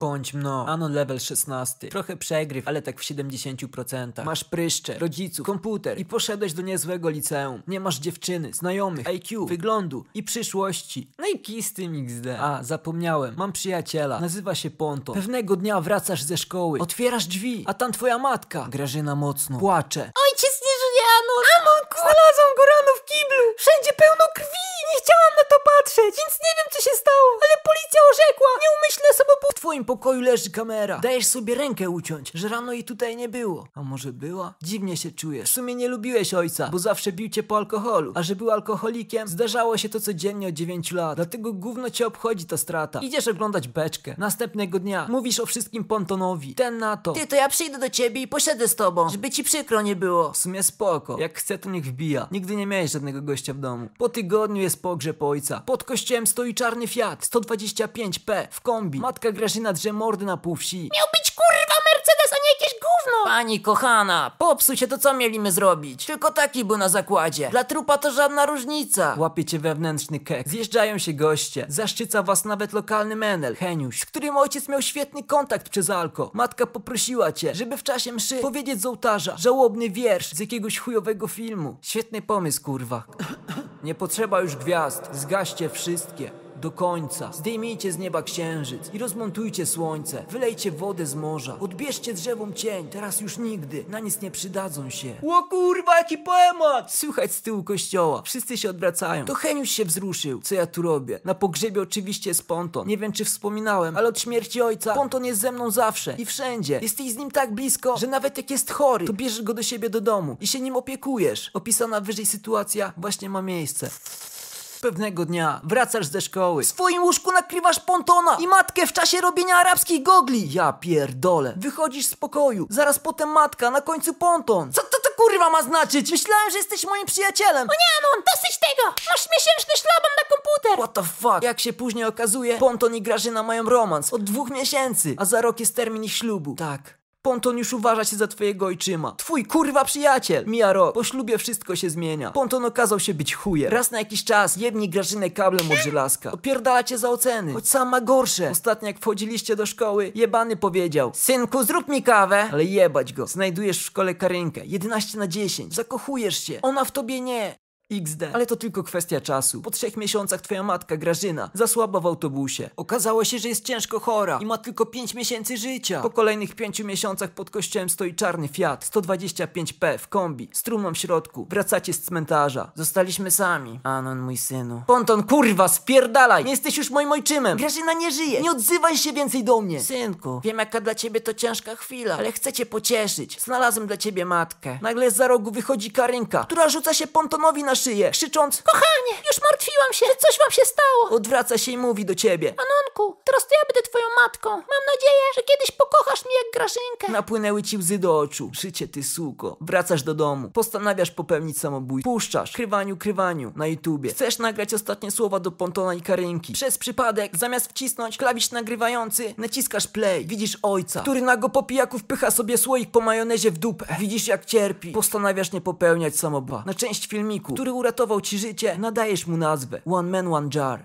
Bądź mno. Ano level 16. Trochę przegryw, ale tak w 70%. Masz pryszcze, rodziców, komputer i poszedłeś do niezłego liceum. Nie masz dziewczyny, znajomych, IQ, wyglądu i przyszłości. No i kij z tym XD. A, zapomniałem. Mam przyjaciela. Nazywa się Ponto. Pewnego dnia wracasz ze szkoły. Otwierasz drzwi, a tam twoja matka. Grażyna mocno. Płacze. Ojciec nie żyje, Anon! Anon, znalazłam go rano w kiblu! Wszędzie pełno krwi! Nie chciałam na to patrzeć, więc nie wiem, co się stało, twoim pokoju leży kamera. Dajesz sobie rękę uciąć, że rano jej tutaj nie było. A może była? Dziwnie się czujesz. W sumie nie lubiłeś ojca, bo zawsze bił cię po alkoholu. A że był alkoholikiem, zdarzało się to codziennie od 9 lat. Dlatego gówno cię obchodzi ta strata. Idziesz oglądać beczkę. Następnego dnia mówisz o wszystkim Pontonowi. Ten na to. Ty, to ja przyjdę do ciebie i posiedzę z tobą, żeby ci przykro nie było. W sumie spoko. Jak chce, to niech wbija. Nigdy nie miałeś żadnego gościa w domu. Po tygodniu jest pogrzeb ojca. Pod kościołem stoi czarny Fiat 125P w kombi. Matka Grażyna drze mordy na pół wsi. Miał być kurwa Mercedes, a nie jakieś gówno! Pani kochana, popsuł się to co mieliśmy zrobić? Tylko taki był na zakładzie. Dla trupa to żadna różnica. Łapie cię wewnętrzny kek. Zjeżdżają się goście. Zaszczyca was nawet lokalny menel, Heniuś, z którym ojciec miał świetny kontakt przez alko. Matka poprosiła cię, żeby w czasie mszy powiedzieć z ołtarza żałobny wiersz z jakiegoś chujowego filmu. Świetny pomysł, kurwa. Nie potrzeba już gwiazd. Zgaście wszystkie. Do końca. Zdejmijcie z nieba księżyc i rozmontujcie słońce. Wylejcie wodę z morza. Odbierzcie drzewom cień. Teraz już nigdy. Na nic nie przydadzą się. O kurwa, jaki poemat! Słychać z tyłu kościoła. Wszyscy się odwracają. To Heniusz się wzruszył. Co ja tu robię? Na pogrzebie oczywiście jest Ponton. Nie wiem, czy wspominałem, ale od śmierci ojca Ponton jest ze mną zawsze i wszędzie. Jesteś z nim tak blisko, że nawet jak jest chory, to bierzesz go do siebie do domu i się nim opiekujesz. Opisana wyżej sytuacja właśnie ma miejsce. Pewnego dnia wracasz ze szkoły. W swoim łóżku nakrywasz pontona i matkę w czasie robienia arabskich gogli. Ja pierdolę. Wychodzisz z pokoju. Zaraz potem matka, na końcu ponton. Co to, to kurwa ma znaczyć? Myślałem, że jesteś moim przyjacielem. O nie, Anon, dosyć tego! Masz miesięczny szlaban na komputer! What the fuck? Jak się później okazuje, Ponton i Grażyna mają romans od dwóch miesięcy, a za rok jest termin ich ślubu. Tak. Ponton już uważa się za twojego ojczyma. Twój kurwa przyjaciel! Mija rok. Po ślubie wszystko się zmienia. Ponton okazał się być chujem. Raz na jakiś czas jebni Grażynę kablem od żelazka. Opierdala cię za oceny. Choć sam ma gorsze. Ostatnio jak wchodziliście do szkoły, jebany powiedział Synku, zrób mi kawę! ale jebać go. Znajdujesz w szkole Karynkę. 11 na 10. Zakochujesz się. Ona w tobie nie. XD. Ale to tylko kwestia czasu. Po trzech miesiącach twoja matka Grażyna zasłaba w autobusie. Okazało się, że jest ciężko chora i ma tylko 5 miesięcy życia. Po kolejnych 5 miesiącach pod kościołem stoi czarny Fiat 125P w kombi z trumną w środku. Wracacie z cmentarza. Zostaliśmy sami. Anon, mój synu. Ponton, kurwa, spierdalaj! Nie jesteś już moim ojczymem. Grażyna nie żyje. Nie odzywaj się więcej do mnie. Synku, wiem jaka dla ciebie to ciężka chwila, Ale chcę cię pocieszyć. Znalazłem dla ciebie matkę. Nagle z za rogu wychodzi Karynka, która rzuca się Pontonowi na szyję, krzycząc Kochanie, już martwiłam się, że coś wam się stało! Odwraca się i mówi do ciebie. Anonku, teraz to ja będę twoją matką. Mam nadzieję, że kiedyś Grażynkę. Napłynęły ci łzy do oczu. Życie ty suko. Wracasz do domu. Postanawiasz popełnić samobójstwo. Puszczasz. Krywaniu, krywaniu. Na YouTubie. Chcesz nagrać ostatnie słowa do Pontona i Karynki. Przez przypadek, zamiast wcisnąć klawisz nagrywający, naciskasz play. Widzisz ojca, który nago po pijaku wpycha sobie słoik po majonezie w dupę. Widzisz jak cierpi. Postanawiasz nie popełniać samobójstwa. Na część filmiku, który uratował ci życie, nadajesz mu nazwę. One Man, One Jar.